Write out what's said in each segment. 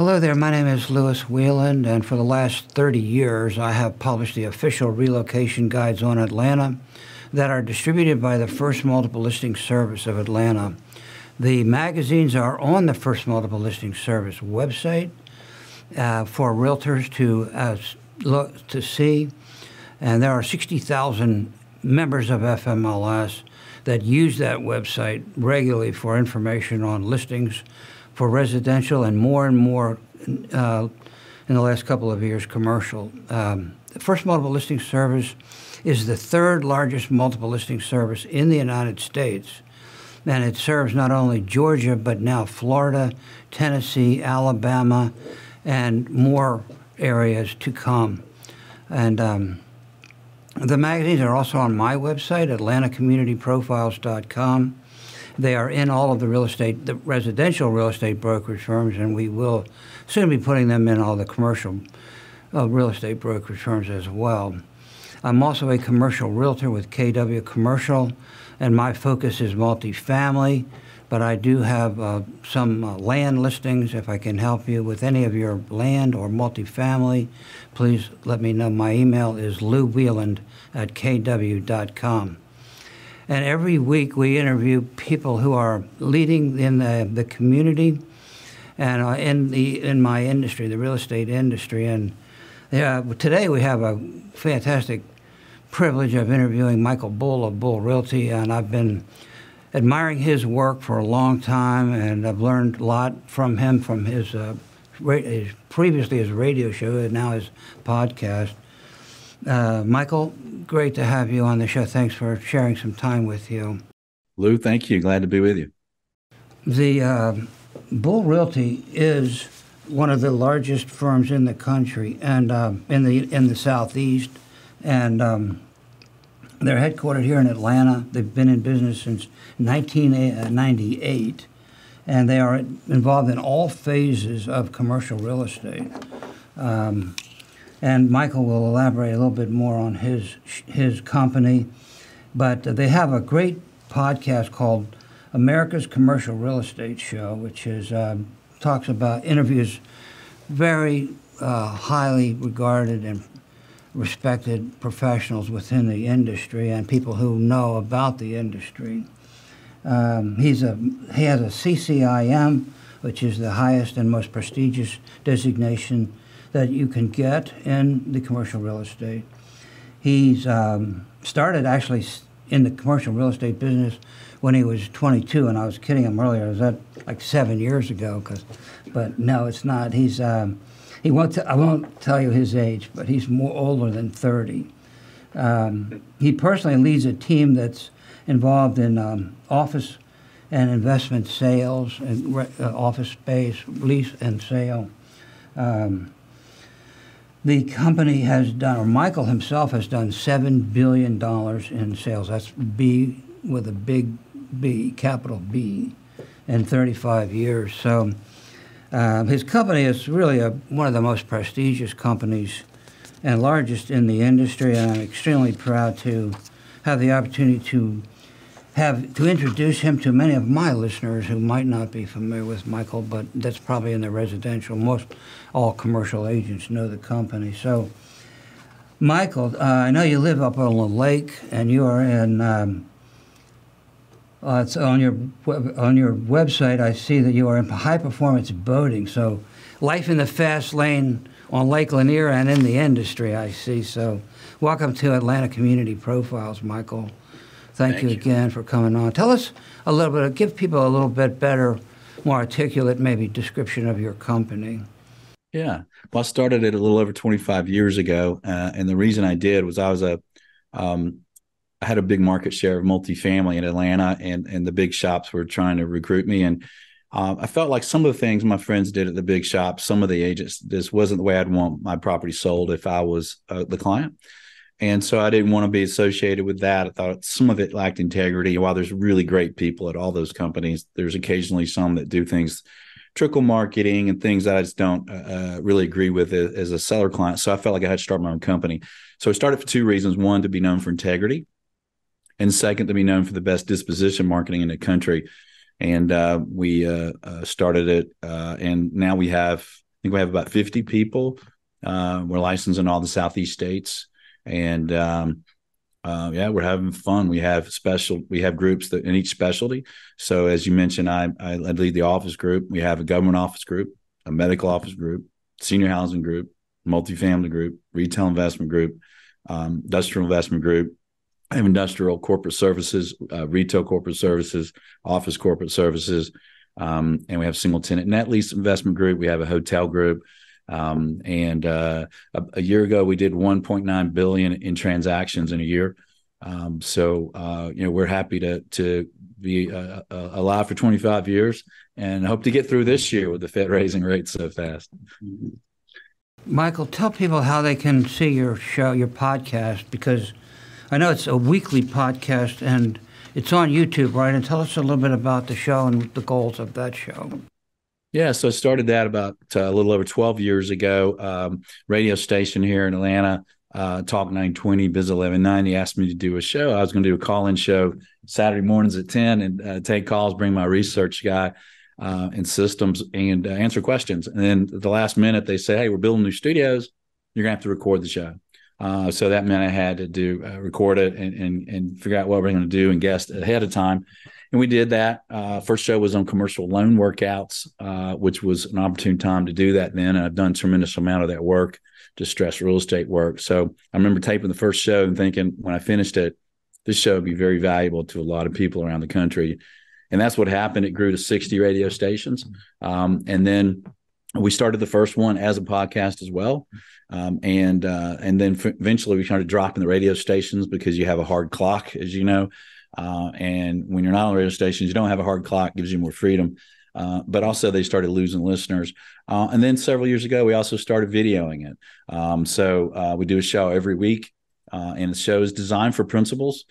Hello there, my name is Lewis Wieland, and for the last 30 years I have published the official relocation guides on Atlanta that are distributed by the First Multiple Listing Service of Atlanta. The magazines are on the First Multiple Listing Service website uh, for realtors to uh, look to see, and there are 60,000 members of FMLS that use that website regularly for information on listings for residential and more and more uh, in the last couple of years commercial. Um, the First Multiple Listing Service is the third largest multiple listing service in the United States. And it serves not only Georgia, but now Florida, Tennessee, Alabama, and more areas to come. And um, the magazines are also on my website, atlantacommunityprofiles.com. They are in all of the real estate, the residential real estate brokerage firms, and we will soon be putting them in all the commercial uh, real estate brokerage firms as well. I'm also a commercial realtor with KW Commercial, and my focus is multifamily. But I do have uh, some uh, land listings. If I can help you with any of your land or multifamily, please let me know. My email is lewwheeland at kw.com. And every week we interview people who are leading in the, the community and uh, in the in my industry, the real estate industry. And yeah, today we have a fantastic privilege of interviewing Michael Bull of Bull Realty, and I've been admiring his work for a long time, and I've learned a lot from him from his, uh, his previously his radio show and now his podcast. Uh, Michael, great to have you on the show. Thanks for sharing some time with you. Lou, thank you. Glad to be with you. The uh, Bull Realty is one of the largest firms in the country and uh, in the in the southeast, and um, they're headquartered here in Atlanta. They've been in business since 1998, and they are involved in all phases of commercial real estate. Um, and Michael will elaborate a little bit more on his his company. But they have a great podcast called America's Commercial Real Estate Show, which is um, talks about interviews very uh, highly regarded and respected professionals within the industry and people who know about the industry. Um, he's a he has a CCIM, which is the highest and most prestigious designation that you can get in the commercial real estate. He's um, started actually in the commercial real estate business when he was 22, and I was kidding him earlier. Was that like seven years ago? Cause, but no, it's not. He's um, he won't. I won't tell you his age, but he's more older than 30. Um, he personally leads a team that's involved in um, office and investment sales and re- uh, office space lease and sale. Um, the company has done, or Michael himself has done seven billion dollars in sales. That's B with a big B, capital B, in 35 years. So um, his company is really a, one of the most prestigious companies and largest in the industry, and I'm extremely proud to have the opportunity to have to introduce him to many of my listeners who might not be familiar with Michael, but that's probably in the residential. Most all commercial agents know the company. So, Michael, uh, I know you live up on the lake, and you are in. Um, uh, it's on your on your website. I see that you are in high performance boating. So, life in the fast lane on Lake Lanier and in the industry. I see. So, welcome to Atlanta Community Profiles, Michael. Thank, Thank you, you again for coming on. Tell us a little bit. Give people a little bit better, more articulate, maybe description of your company. Yeah. Well, I started it a little over 25 years ago. Uh, and the reason I did was I was a, um, I had a big market share of multifamily in Atlanta, and and the big shops were trying to recruit me, and uh, I felt like some of the things my friends did at the big shops, some of the agents, this wasn't the way I'd want my property sold if I was uh, the client, and so I didn't want to be associated with that. I thought some of it lacked integrity. While there's really great people at all those companies, there's occasionally some that do things trickle marketing and things that I just don't uh, uh really agree with as a seller client. So I felt like I had to start my own company. So I started for two reasons: one, to be known for integrity, and second to be known for the best disposition marketing in the country. And uh, we uh, uh, started it, uh, and now we have I think we have about 50 people. We're licensed in all the Southeast states. And um, uh, yeah, we're having fun. We have special, we have groups that in each specialty. So as you mentioned, I, I lead the office group. We have a government office group, a medical office group, senior housing group, multifamily group, retail investment group, um, industrial investment group. I have industrial corporate services, uh, retail corporate services, office corporate services, um, and we have single tenant net lease investment group. We have a hotel group. Um, and uh, a, a, year ago, we did 1.9 billion in transactions in a year. Um, so uh, you know we're happy to to be uh, uh alive for 25 years and hope to get through this year with the Fed raising rates so fast. Michael, tell people how they can see your show, your podcast, because I know it's a weekly podcast and it's on YouTube, right? And tell us a little bit about the show and the goals of that show. Yeah, so I started that about uh, a little over 12 years ago. Um, radio station here in Atlanta, uh, Talk 920, Biz 1190 asked me to do a show. I was going to do a call in show Saturday mornings at 10 and uh, take calls, bring my research guy uh, and systems and uh, answer questions. And then at the last minute, they say, Hey, we're building new studios. You're going to have to record the show. Uh, so that meant I had to do uh, record it and, and, and figure out what we're going to do and guest ahead of time. And we did that. Uh, first show was on commercial loan workouts, uh, which was an opportune time to do that then. And I've done tremendous amount of that work, distressed real estate work. So I remember taping the first show and thinking when I finished it, this show would be very valuable to a lot of people around the country. And that's what happened. It grew to 60 radio stations. Um, and then we started the first one as a podcast as well. Um, and uh, and then f- eventually we started dropping the radio stations because you have a hard clock, as you know. Uh, and when you're not on radio stations, you don't have a hard clock, gives you more freedom. Uh, but also they started losing listeners. Uh, and then several years ago, we also started videoing it. Um, so uh, we do a show every week. Uh, and the show is designed for principals,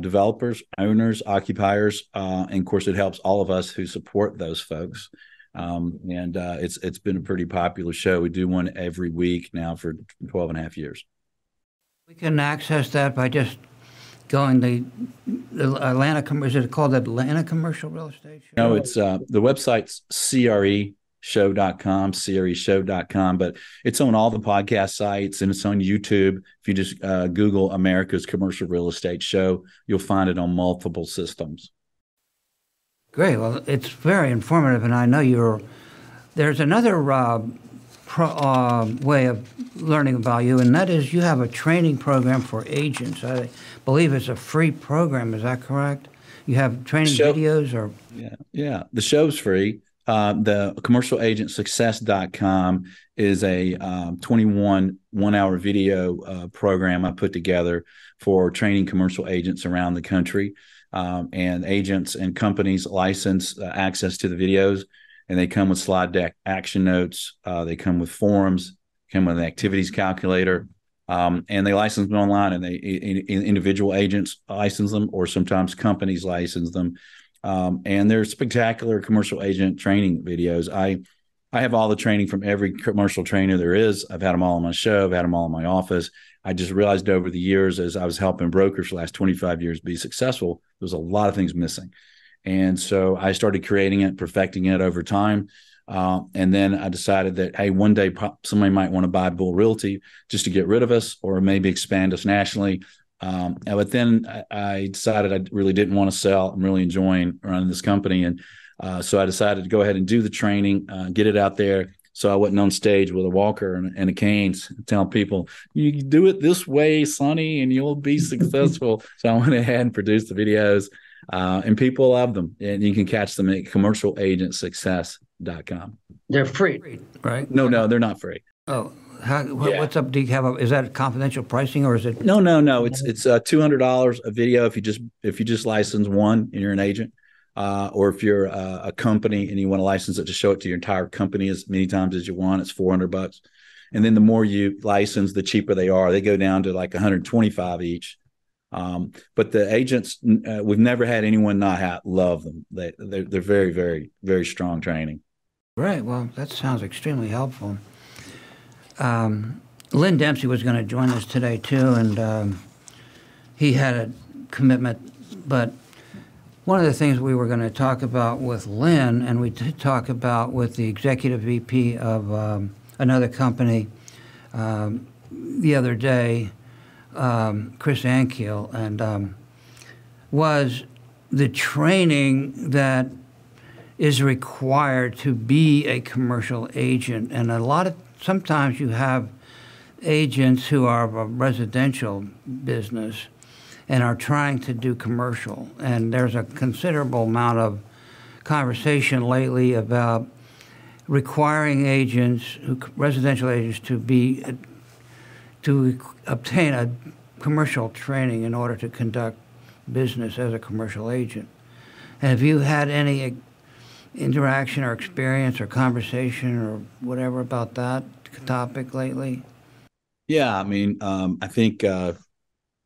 developers, owners, occupiers, and of course, it helps all of us who support those folks. Um, and it's it's been a pretty popular show. We do one every week now for 12 and a half years. We can access that by just going the, the Atlanta, is it called Atlanta Commercial Real Estate Show? No, it's uh, the website's CREshow.com, CREshow.com, but it's on all the podcast sites and it's on YouTube. If you just uh, Google America's Commercial Real Estate Show, you'll find it on multiple systems. Great. Well, it's very informative, and I know you're. There's another uh, pro, uh, way of learning about you, and that is you have a training program for agents. I believe it's a free program. Is that correct? You have training Show, videos or? Yeah, yeah. The show's free. Uh, the commercialagentsuccess.com is a um, 21 one hour video uh, program I put together for training commercial agents around the country. Um, and agents and companies license uh, access to the videos and they come with slide deck action notes. Uh, they come with forms, come with an activities calculator, um, and they license them online. And they in, in individual agents license them, or sometimes companies license them. Um, and they're spectacular commercial agent training videos. I I have all the training from every commercial trainer there is. I've had them all on my show. I've had them all in my office. I just realized over the years, as I was helping brokers the last 25 years be successful, there was a lot of things missing. And so I started creating it, perfecting it over time. Uh, and then I decided that, hey, one day somebody might want to buy Bull Realty just to get rid of us or maybe expand us nationally. Um, but then I, I, decided I really didn't want to sell. I'm really enjoying running this company. And uh, so I decided to go ahead and do the training, uh, get it out there. So I wasn't on stage with a walker and, and a cane telling people, you do it this way, Sonny, and you'll be successful. so I went ahead and produced the videos uh, and people love them. And you can catch them at commercialagentsuccess.com. They're free, right? No, no, they're not free. Oh, how, yeah. what's up? Do you have a, is that confidential pricing or is it? No, no, no. It's it's uh, two hundred dollars a video if you just if you just license one and you're an agent, uh, or if you're a, a, company and you want to license it to show it to your entire company as many times as you want, it's four hundred bucks. And then the more you license, the cheaper they are. They go down to like one hundred twenty five each. Um, but the agents, uh, we've never had anyone not have, love them. They, they're, they're very, very, very strong training. Right. Well, that sounds extremely helpful. Um, Lynn Dempsey was going to join us today too, and um, he had a commitment. But one of the things we were going to talk about with Lynn, and we did talk about with the executive VP of um, another company um, the other day, um, Chris Ahrenkiel, and um, was the training that is required to be a commercial agent. And a lot of sometimes you have agents who are of a residential business and are trying to do commercial. And there's a considerable amount of conversation lately about requiring agents, residential agents, to be to obtain a commercial training in order to conduct business as a commercial agent. And have you had any interaction or experience or conversation or whatever about that topic lately? Yeah, I mean, um, I think uh,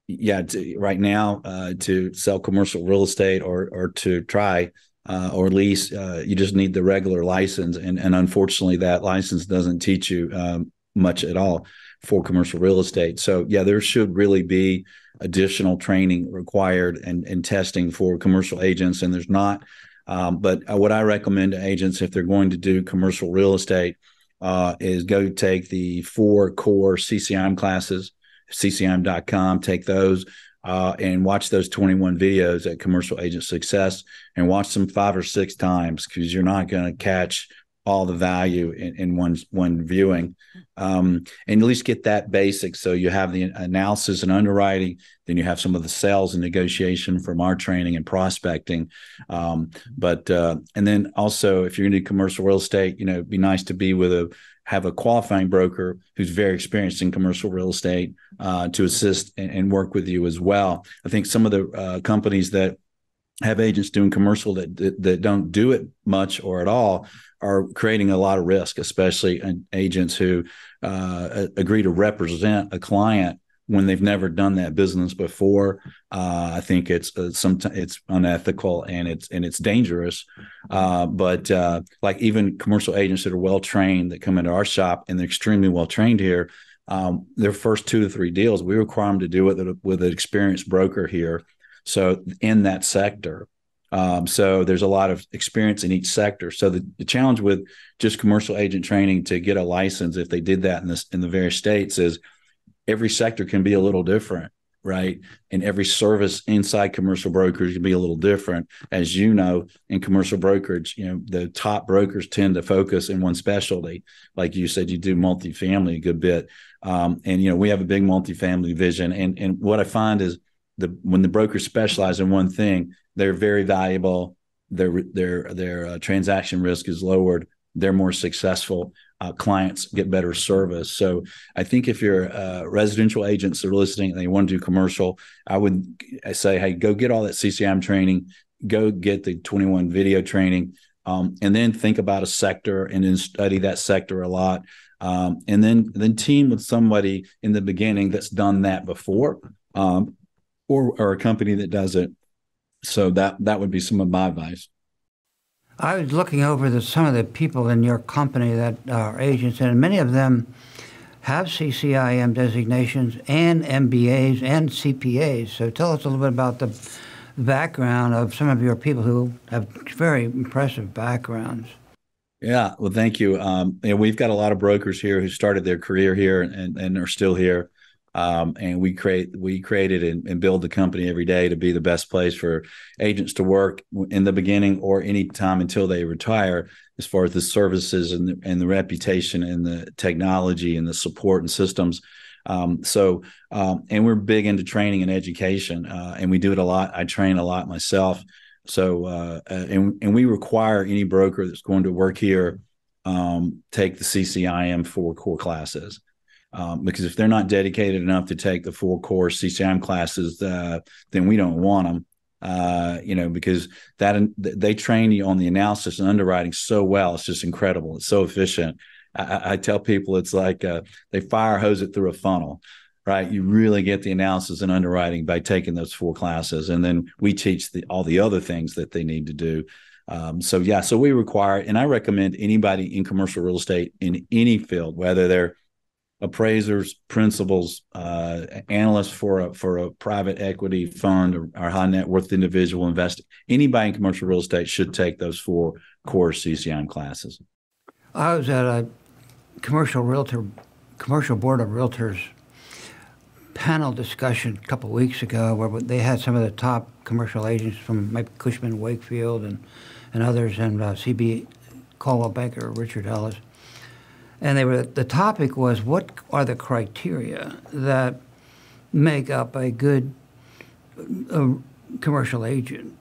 yeah, to, right now uh, to sell commercial real estate or or to try uh, or lease, uh, you just need the regular license, and and unfortunately, that license doesn't teach you um, much at all for commercial real estate. So yeah, there should really be additional training required and, and testing for commercial agents, and there's not. Um, but uh, what I recommend to agents if they're going to do commercial real estate uh, is go take the four core CCIM classes ccim.com. Take those uh, and watch those 21 videos at Commercial Agent Success and watch them five or six times because you're not going to catch all the value in, in one one viewing, um, and at least get that basic. So you have the analysis and underwriting, then you have some of the sales and negotiation from our training and prospecting. Um, but uh, and then also, if you're going to commercial real estate, you know, it'd be nice to be with a have a qualifying broker who's very experienced in commercial real estate uh, to assist and, and, work with you as well. I think some of the uh, companies that have agents doing commercial that, that, that don't do it much or at all are creating a lot of risk, especially agents who uh, agree to represent a client when they've never done that business before. Uh, I think it's uh, sometimes it's unethical and it's and it's dangerous. Uh, but uh, like even commercial agents that are well trained that come into our shop and they're extremely well trained here, um, their first two to three deals we require them to do it with an experienced broker here. So in that sector. Um, so there's a lot of experience in each sector. So the, the, challenge with just commercial agent training to get a license, if they did that in this in the various states, is every sector can be a little different right and every service inside commercial brokerage can be a little different as you know in commercial brokerage you know the top brokers tend to focus in one specialty like you said you do multifamily a good bit um, and you know we have a big multifamily vision and and what i find is the when the brokers specialize in one thing they're very valuable. Their their their uh, transaction risk is lowered. They're more successful. Uh, clients get better service. So I think if you're uh, residential agents are listening and they want to do commercial, I would say, hey, go get all that CCM training, go get the 21 video training, um, and then think about a sector and then study that sector a lot. Um, and then then team with somebody in the beginning that's done that before, um, or or a company that does it. So that that would be some of my advice. I was looking over the, some of the people in your company that are agents, and many of them have CCIM designations and MBAs and CPAs. So tell us a little bit about the background of some of your people who have very impressive backgrounds. Yeah, well, thank you. Um, and we've got a lot of brokers here who started their career here and, and are still here. Um, and we create we created and, and, build the company every day to be the best place for agents to work in the beginning or any time until they retire as far as the services and the, and the reputation and the technology and the support and systems. Um, so um, and we're big into training and education uh, and we do it a lot. I train a lot myself. So uh, uh and, and we require any broker that's going to work here um, take the ccim four core classes um, because if they're not dedicated enough to take the full course CCM classes, uh, then we don't want them. Uh, you know, because that they train you on the analysis and underwriting so well. It's just incredible. It's so efficient. I, I tell people it's like uh, they fire hose it through a funnel, right? You really get the analysis and underwriting by taking those four classes, and then we teach the, all the other things that they need to do. Um, so yeah, so we require, and I recommend anybody in commercial real estate in any field, whether they're appraisers, principals, uh, analysts for a for a private equity fund or, or high net worth individual investing. Anybody in commercial real estate should take those four core CCM classes. I was at a commercial realtor, commercial board of realtors panel discussion a couple weeks ago where they had some of the top commercial agents from maybe Cushman Wakefield and, and others and uh, CB Coldwell Banker, Richard Ellis and they were the topic was what are the criteria that make up a good uh, commercial agent.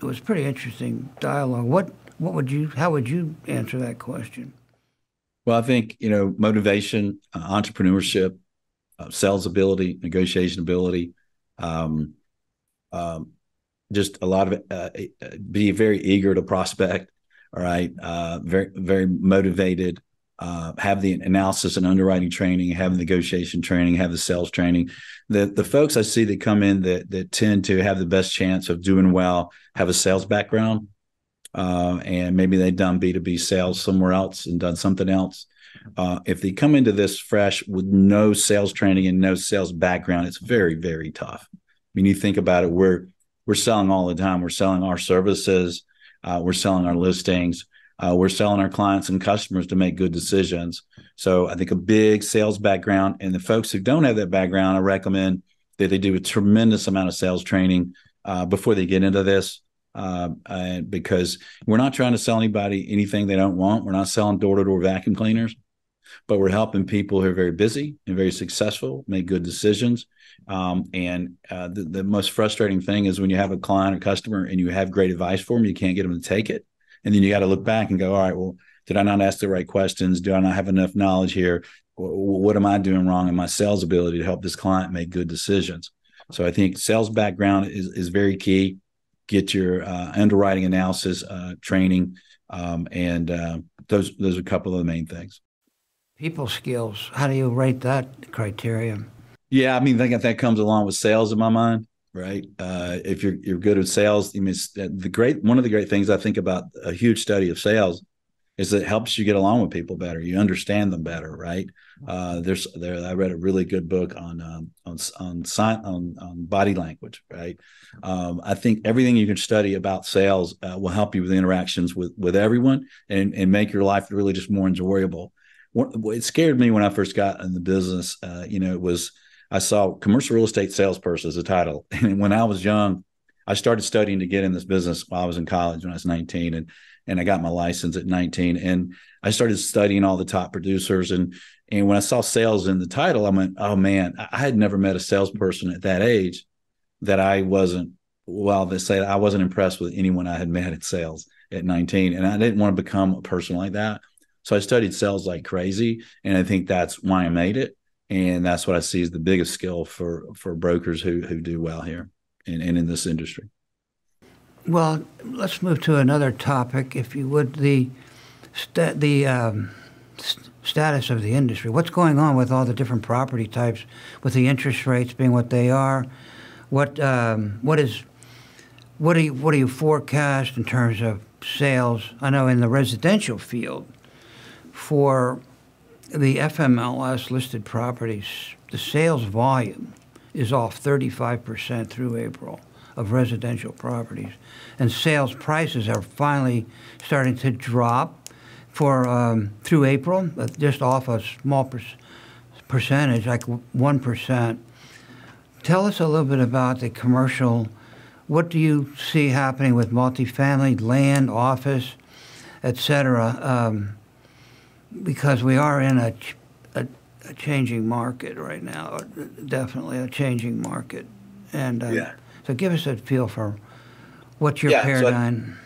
It was pretty interesting dialogue. What what would you how would you answer that question? Well, I think you know motivation, uh, entrepreneurship, uh, sales ability, negotiation ability, um, um, just a lot of uh, be very eager to prospect. All right, uh, very very motivated uh, have the analysis and underwriting training, have the negotiation training, have the sales training. The the folks I see that come in that that tend to have the best chance of doing well have a sales background, uh, and maybe they've done B two B sales somewhere else and done something else. Uh, if they come into this fresh with no sales training and no sales background, it's very very tough. I mean, you think about it, we're we're selling all the time. We're selling our services, uh, we're selling our listings uh, we're selling our clients and customers to make good decisions. So I think a big sales background, and the folks who don't have that background, I recommend that they do a tremendous amount of sales training uh, before they get into this. Uh, because we're not trying to sell anybody anything they don't want. We're not selling door to door vacuum cleaners, but we're helping people who are very busy and very successful make good decisions. Um, and uh, the, the most frustrating thing is when you have a client or customer and you have great advice for them, you can't get them to take it and then you got to look back and go, all right, well, did I not ask the right questions? Do I not have enough knowledge here? What am I doing wrong in my sales ability to help this client make good decisions? So I think sales background is, is very key. Get your uh, underwriting analysis uh, training, um, and uh, those those are a couple of the main things. People skills. How do you rate that criteria? Yeah, I mean, I think that comes along with sales in my mind right? Uh, if you're you're good at sales, I mean, the great one of the great things I think about a huge study of sales is that it helps you get along with people better. You understand them better, right? Uh, there's there. I read a really good book on um, on on, on on body language, right? Um, I think everything you can study about sales uh, will help you with interactions with with everyone and and make your life really just more enjoyable. What, it scared me when I first got in the business. Uh, you know, it was I saw commercial real estate salesperson as a title. And when I was young, I started studying to get in this business while I was in college when I was 19 and and I got my license at 19 and I started studying all the top producers and and when I saw sales in the title I went oh man I had never met a salesperson at that age that I wasn't well they say I wasn't impressed with anyone I had met at sales at 19 and I didn't want to become a person like that so I studied sales like crazy and I think that's why I made it and that's what I see as the biggest skill for for brokers who who do well here and, and in this industry. Well, let's move to another topic, if you would. The the um, st- status of the industry. What's going on with all the different property types, with the interest rates being what they are? What um, what is what do you what do you forecast in terms of sales? I know in the residential field for the FMLS listed properties, the sales volume is off 35% through April of residential properties. And sales prices are finally starting to drop for um, through April, just off a small per- percentage, like 1%. Tell us a little bit about the commercial. What do you see happening with multifamily, land, office, et cetera? Um, because we are in a, a, a, changing market right now, definitely a changing market. And uh, yeah. so give us a feel for what's your yeah, paradigm. So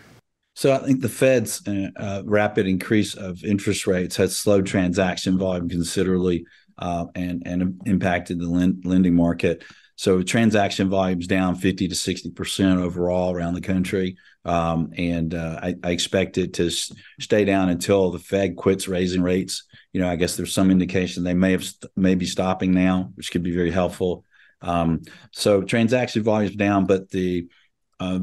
so I think the Fed's uh, uh, rapid increase of interest rates has slowed transaction volume considerably uh, and, and impacted the lending market. So transaction volumes down 50 to 60% overall around the country. Um, and uh, I, I, expect it to stay down until the Fed quits raising rates. You know, I guess there's some indication they may have st- may be stopping now, which could be very helpful. Um, so transaction volumes down, but the uh,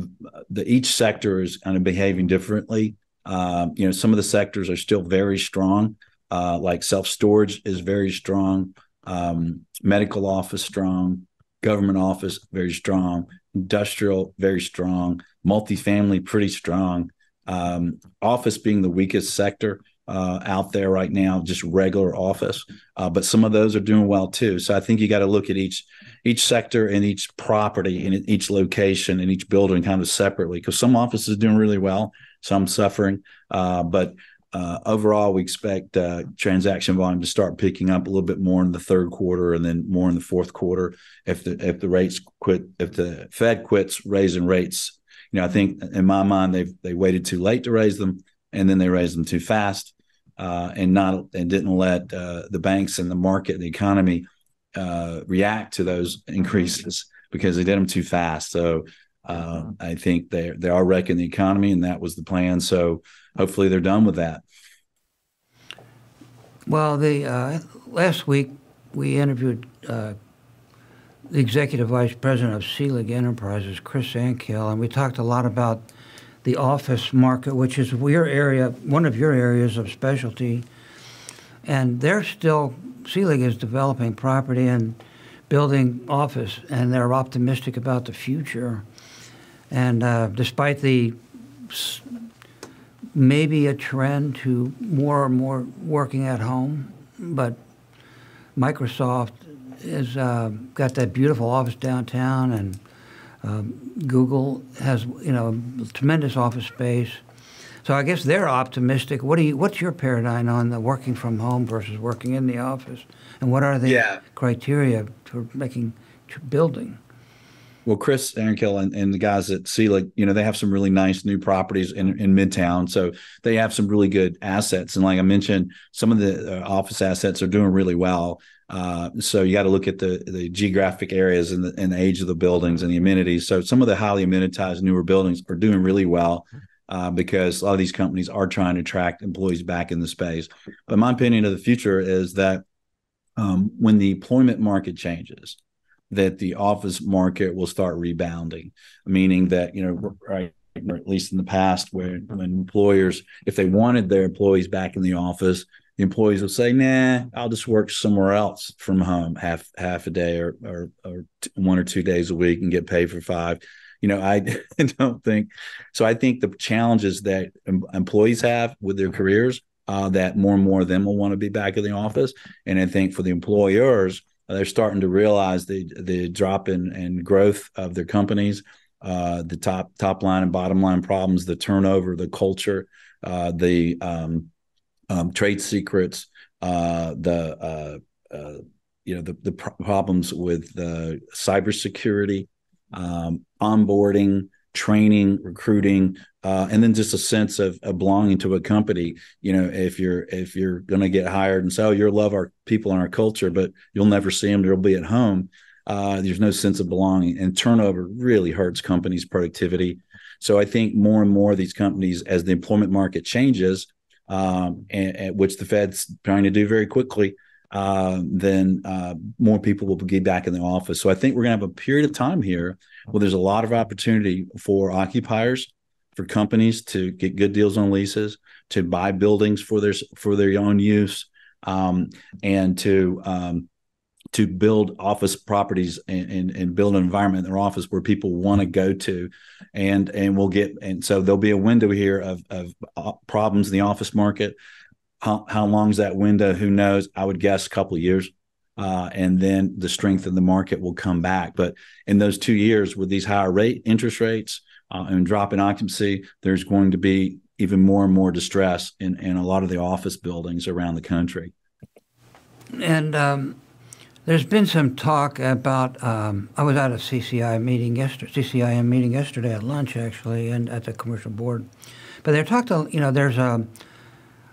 the each sector is kind of behaving differently. Uh, you know, some of the sectors are still very strong. uh, like self storage is very strong, um, medical office strong, government office very strong, industrial very strong, multifamily pretty strong. Um, office being the weakest sector uh, out there right now, just regular office. Uh, but some of those are doing well too. So I think you got to look at each each sector and each property and each location and each building kind of separately because some offices are doing really well, some suffering. Uh, but uh, overall, we expect uh, transaction volume to start picking up a little bit more in the third quarter and then more in the fourth quarter. If the if the rates quit, if the Fed quits raising rates, you know, I think in my mind they've they waited too late to raise them, and then they raised them too fast, uh, and not and didn't let uh, the banks and the market, the economy, uh, react to those increases because they did them too fast. So uh, I think they they are wrecking the economy, and that was the plan. So hopefully they're done with that. Well, the uh, last week we interviewed uh, the executive vice president of Selig Enterprises, Chris Ahrenkiel, and we talked a lot about the office market, which is your area, one of your areas of specialty. And they're still Selig is developing property and building office, and they're optimistic about the future. And uh, despite the maybe a trend to more and more working at home, but Microsoft has uh, got that beautiful office downtown, and um, Google has you know tremendous office space. So I guess they're optimistic. What do you? What's your paradigm on the working from home versus working in the office, and what are the yeah. criteria for making building? well, Chris Ahrenkiel and, and the guys at Selig, you know, they have some really nice new properties in, in Midtown. So they have some really good assets. And like I mentioned, some of the uh, office assets are doing really well. Uh, so you got to look at the the geographic areas and the, and the age of the buildings and the amenities. So some of the highly amenitized newer buildings are doing really well. Uh, because a lot of these companies are trying to attract employees back in the space. But my opinion of the future is that um, when the employment market changes, that the office market will start rebounding, meaning that, you know, right, or at least in the past, where when employers, if they wanted their employees back in the office, the employees will say, "Nah, I'll just work somewhere else from home, half half a day or or, or one or two days a week, and get paid for five. You know, I don't think so. I think the challenges that em- employees have with their careers, uh, that more and more of them will want to be back in the office, and I think for the employers, they're starting to realize the the drop in, and growth of their companies, uh, the top top line and bottom line problems, the turnover, the culture, uh, the um, um, trade secrets, uh, the uh, uh, you know the the problems with uh, cybersecurity, um, onboarding, training, recruiting, uh, and then just a sense of, of, belonging to a company. You know, if you're if you're going to get hired and say, "Oh, you love our people and our culture," but you'll never see them; they'll be at home. Uh, there's no sense of belonging, and turnover really hurts companies' productivity. So I think more and more of these companies, as the employment market changes, um, and, and, which the Fed's trying to do very quickly, uh, then uh, more people will be back in the office. So I think we're going to have a period of time here where there's a lot of opportunity for occupiers, for companies to get good deals on leases, to buy buildings for their for their own use, um, and to um, to build office properties and, and, and, build an environment in their office where people want to go to and and we'll get and so there'll be a window here of, of uh, problems in the office market how, how long is that window? Who knows? I would guess a couple years. Uh, and then the strength of the market will come back. But in those two years, with these higher rate interest rates uh, and drop in occupancy, there's going to be even more and more distress in, in a lot of the office buildings around the country. And um, there's been some talk about. Um, I was at a CCI meeting yesterday, CCIM meeting yesterday at lunch actually, and at the commercial board. But they talked. You know, there's a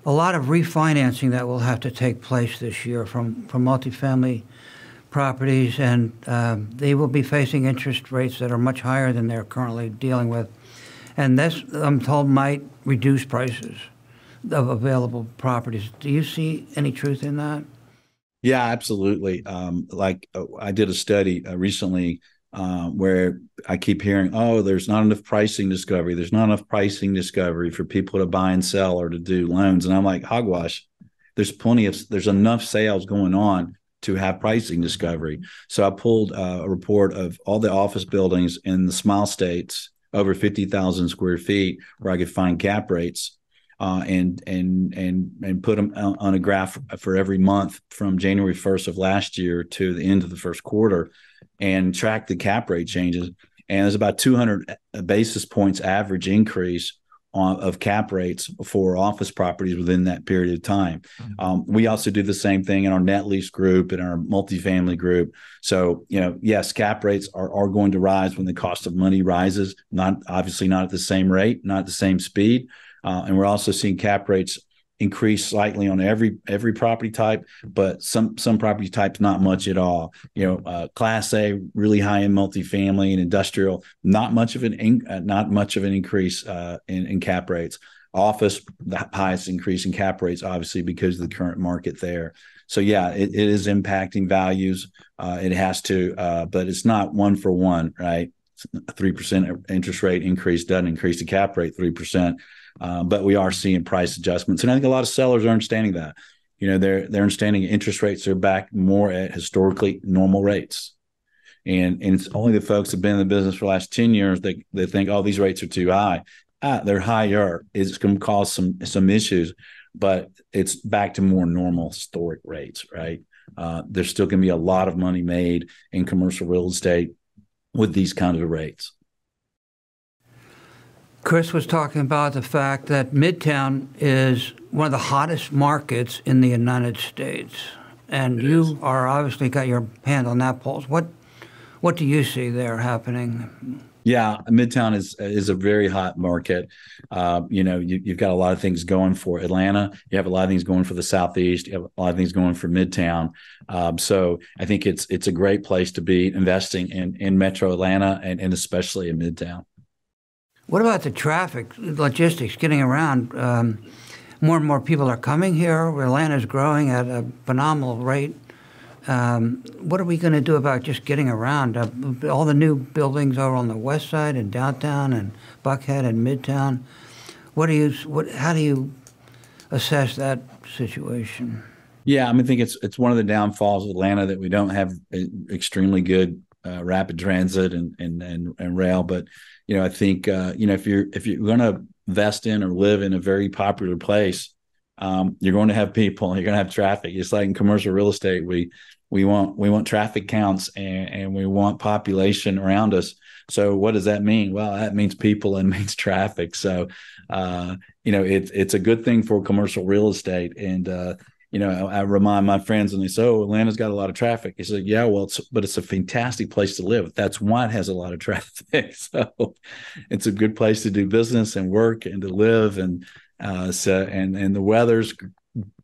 a lot of refinancing that will have to take place this year from, from multifamily properties, and um, they will be facing interest rates that are much higher than they're currently dealing with. And this, I'm told, might reduce prices of available properties. Do you see any truth in that? Yeah, absolutely. Um, like uh, I did a study uh, recently uh, where I keep hearing, oh, there's not enough pricing discovery. There's not enough pricing discovery for people to buy and sell or to do loans. And I'm like, hogwash. there's plenty of there's enough sales going on to have pricing discovery. So I pulled uh, a report of all the office buildings in the Smile States over 50,000 square feet where I could find cap rates uh, and and and and put them on a graph for every month from January 1st of last year to the end of the first quarter and track the cap rate changes. And there's about 200 basis points average increase on, of cap rates for office properties within that period of time. Mm-hmm. Um, we also do the same thing in our net lease group and our multifamily group. So, you know, yes, cap rates are, are going to rise when the cost of money rises, not obviously not at the same rate, not at the same speed. Uh, and we're also seeing cap rates increase slightly on every every property type, but some some property types not much at all. You know, uh, Class A, really high in multifamily and industrial, not much of an in, uh, not much of an increase uh, in, in cap rates. Office, the highest increase in cap rates, obviously because of the current market there. So yeah, it, it is impacting values. Uh, it has to, uh, but it's not one for one, right? Three percent interest rate increase doesn't increase the cap rate three percent. Uh, but we are seeing price adjustments, and I think a lot of sellers are understanding that. You know, they're they're understanding interest rates are back more at historically normal rates, and and it's only the folks that have been in the business for the last ten years that they think, oh, these rates are too high. Ah, they're higher. It's going to cause some some issues, but it's back to more normal historic rates, right? Uh, there's still going to be a lot of money made in commercial real estate with these kinds of rates. Chris was talking about the fact that Midtown is one of the hottest markets in the United States, and it you is. are obviously got your hand on that pulse. What what do you see there happening? Yeah, Midtown is is a very hot market. Uh, you know, you, have got a lot of things going for Atlanta. You have a lot of things going for the Southeast. You have a lot of things going for Midtown. Um, so I think it's it's a great place to be investing in in Metro Atlanta and, and especially in Midtown. What about the traffic, logistics, getting around? Um, more and more people are coming here. Atlanta is growing at a phenomenal rate. Um, what are we going to do about just getting around? Uh, all the new buildings over on the west side and downtown and Buckhead and Midtown. What do you? What? How do you assess that situation? Yeah, I mean, I think it's it's one of the downfalls of Atlanta that we don't have extremely good uh, rapid transit and, and and and rail. But you know, I think uh, you know if you're if you're going to invest in or live in a very popular place, um, you're going to have people. You're going to have traffic. It's like in commercial real estate. We we want we want traffic counts and, and we want population around us. So what does that mean? Well, that means people and means traffic. So uh, you know, it's it's a good thing for commercial real estate and. Uh, you know, I, remind my friends and they say, "Oh, Atlanta's got a lot of traffic." He said, "Yeah, well, it's, but it's a fantastic place to live. That's why it has a lot of traffic. so, it's a good place to do business and work and to live, and uh, so and and the weather's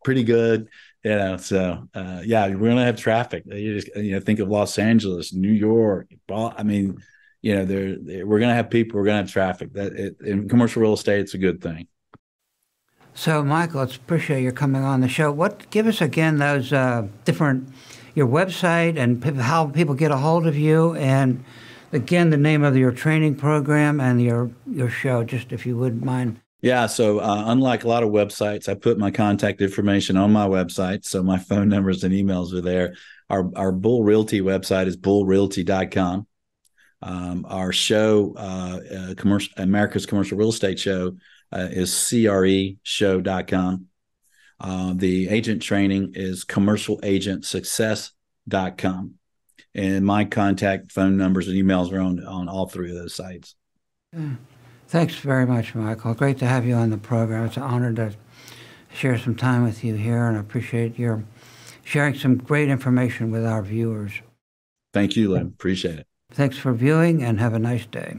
pretty good. You know, so uh, yeah, we're gonna have traffic. You just you know think of Los Angeles, New York. I mean, you know, there we're gonna have people. We're gonna have traffic. That it, in commercial real estate, it's a good thing. So, Michael, it's appreciate you coming on the show. What give us again those uh, different your website and how people get a hold of you, and again the name of your training program and your your show, just if you wouldn't mind. Yeah, so uh, unlike a lot of websites, I put my contact information on my website, so my phone numbers and emails are there. Our our Bull Realty website is bullrealty.com. Um, our show, uh, uh, commercial America's Commercial Real Estate Show, uh, is creshow.com. Uh, the agent training is commercialagentsuccess.com. And my contact phone numbers and emails are on, on all three of those sites. Thanks very much, Michael. Great to have you on the program. It's an honor to share some time with you here, and I appreciate your sharing some great information with our viewers. Thank you, Lynn. Appreciate it. Thanks for viewing, and have a nice day.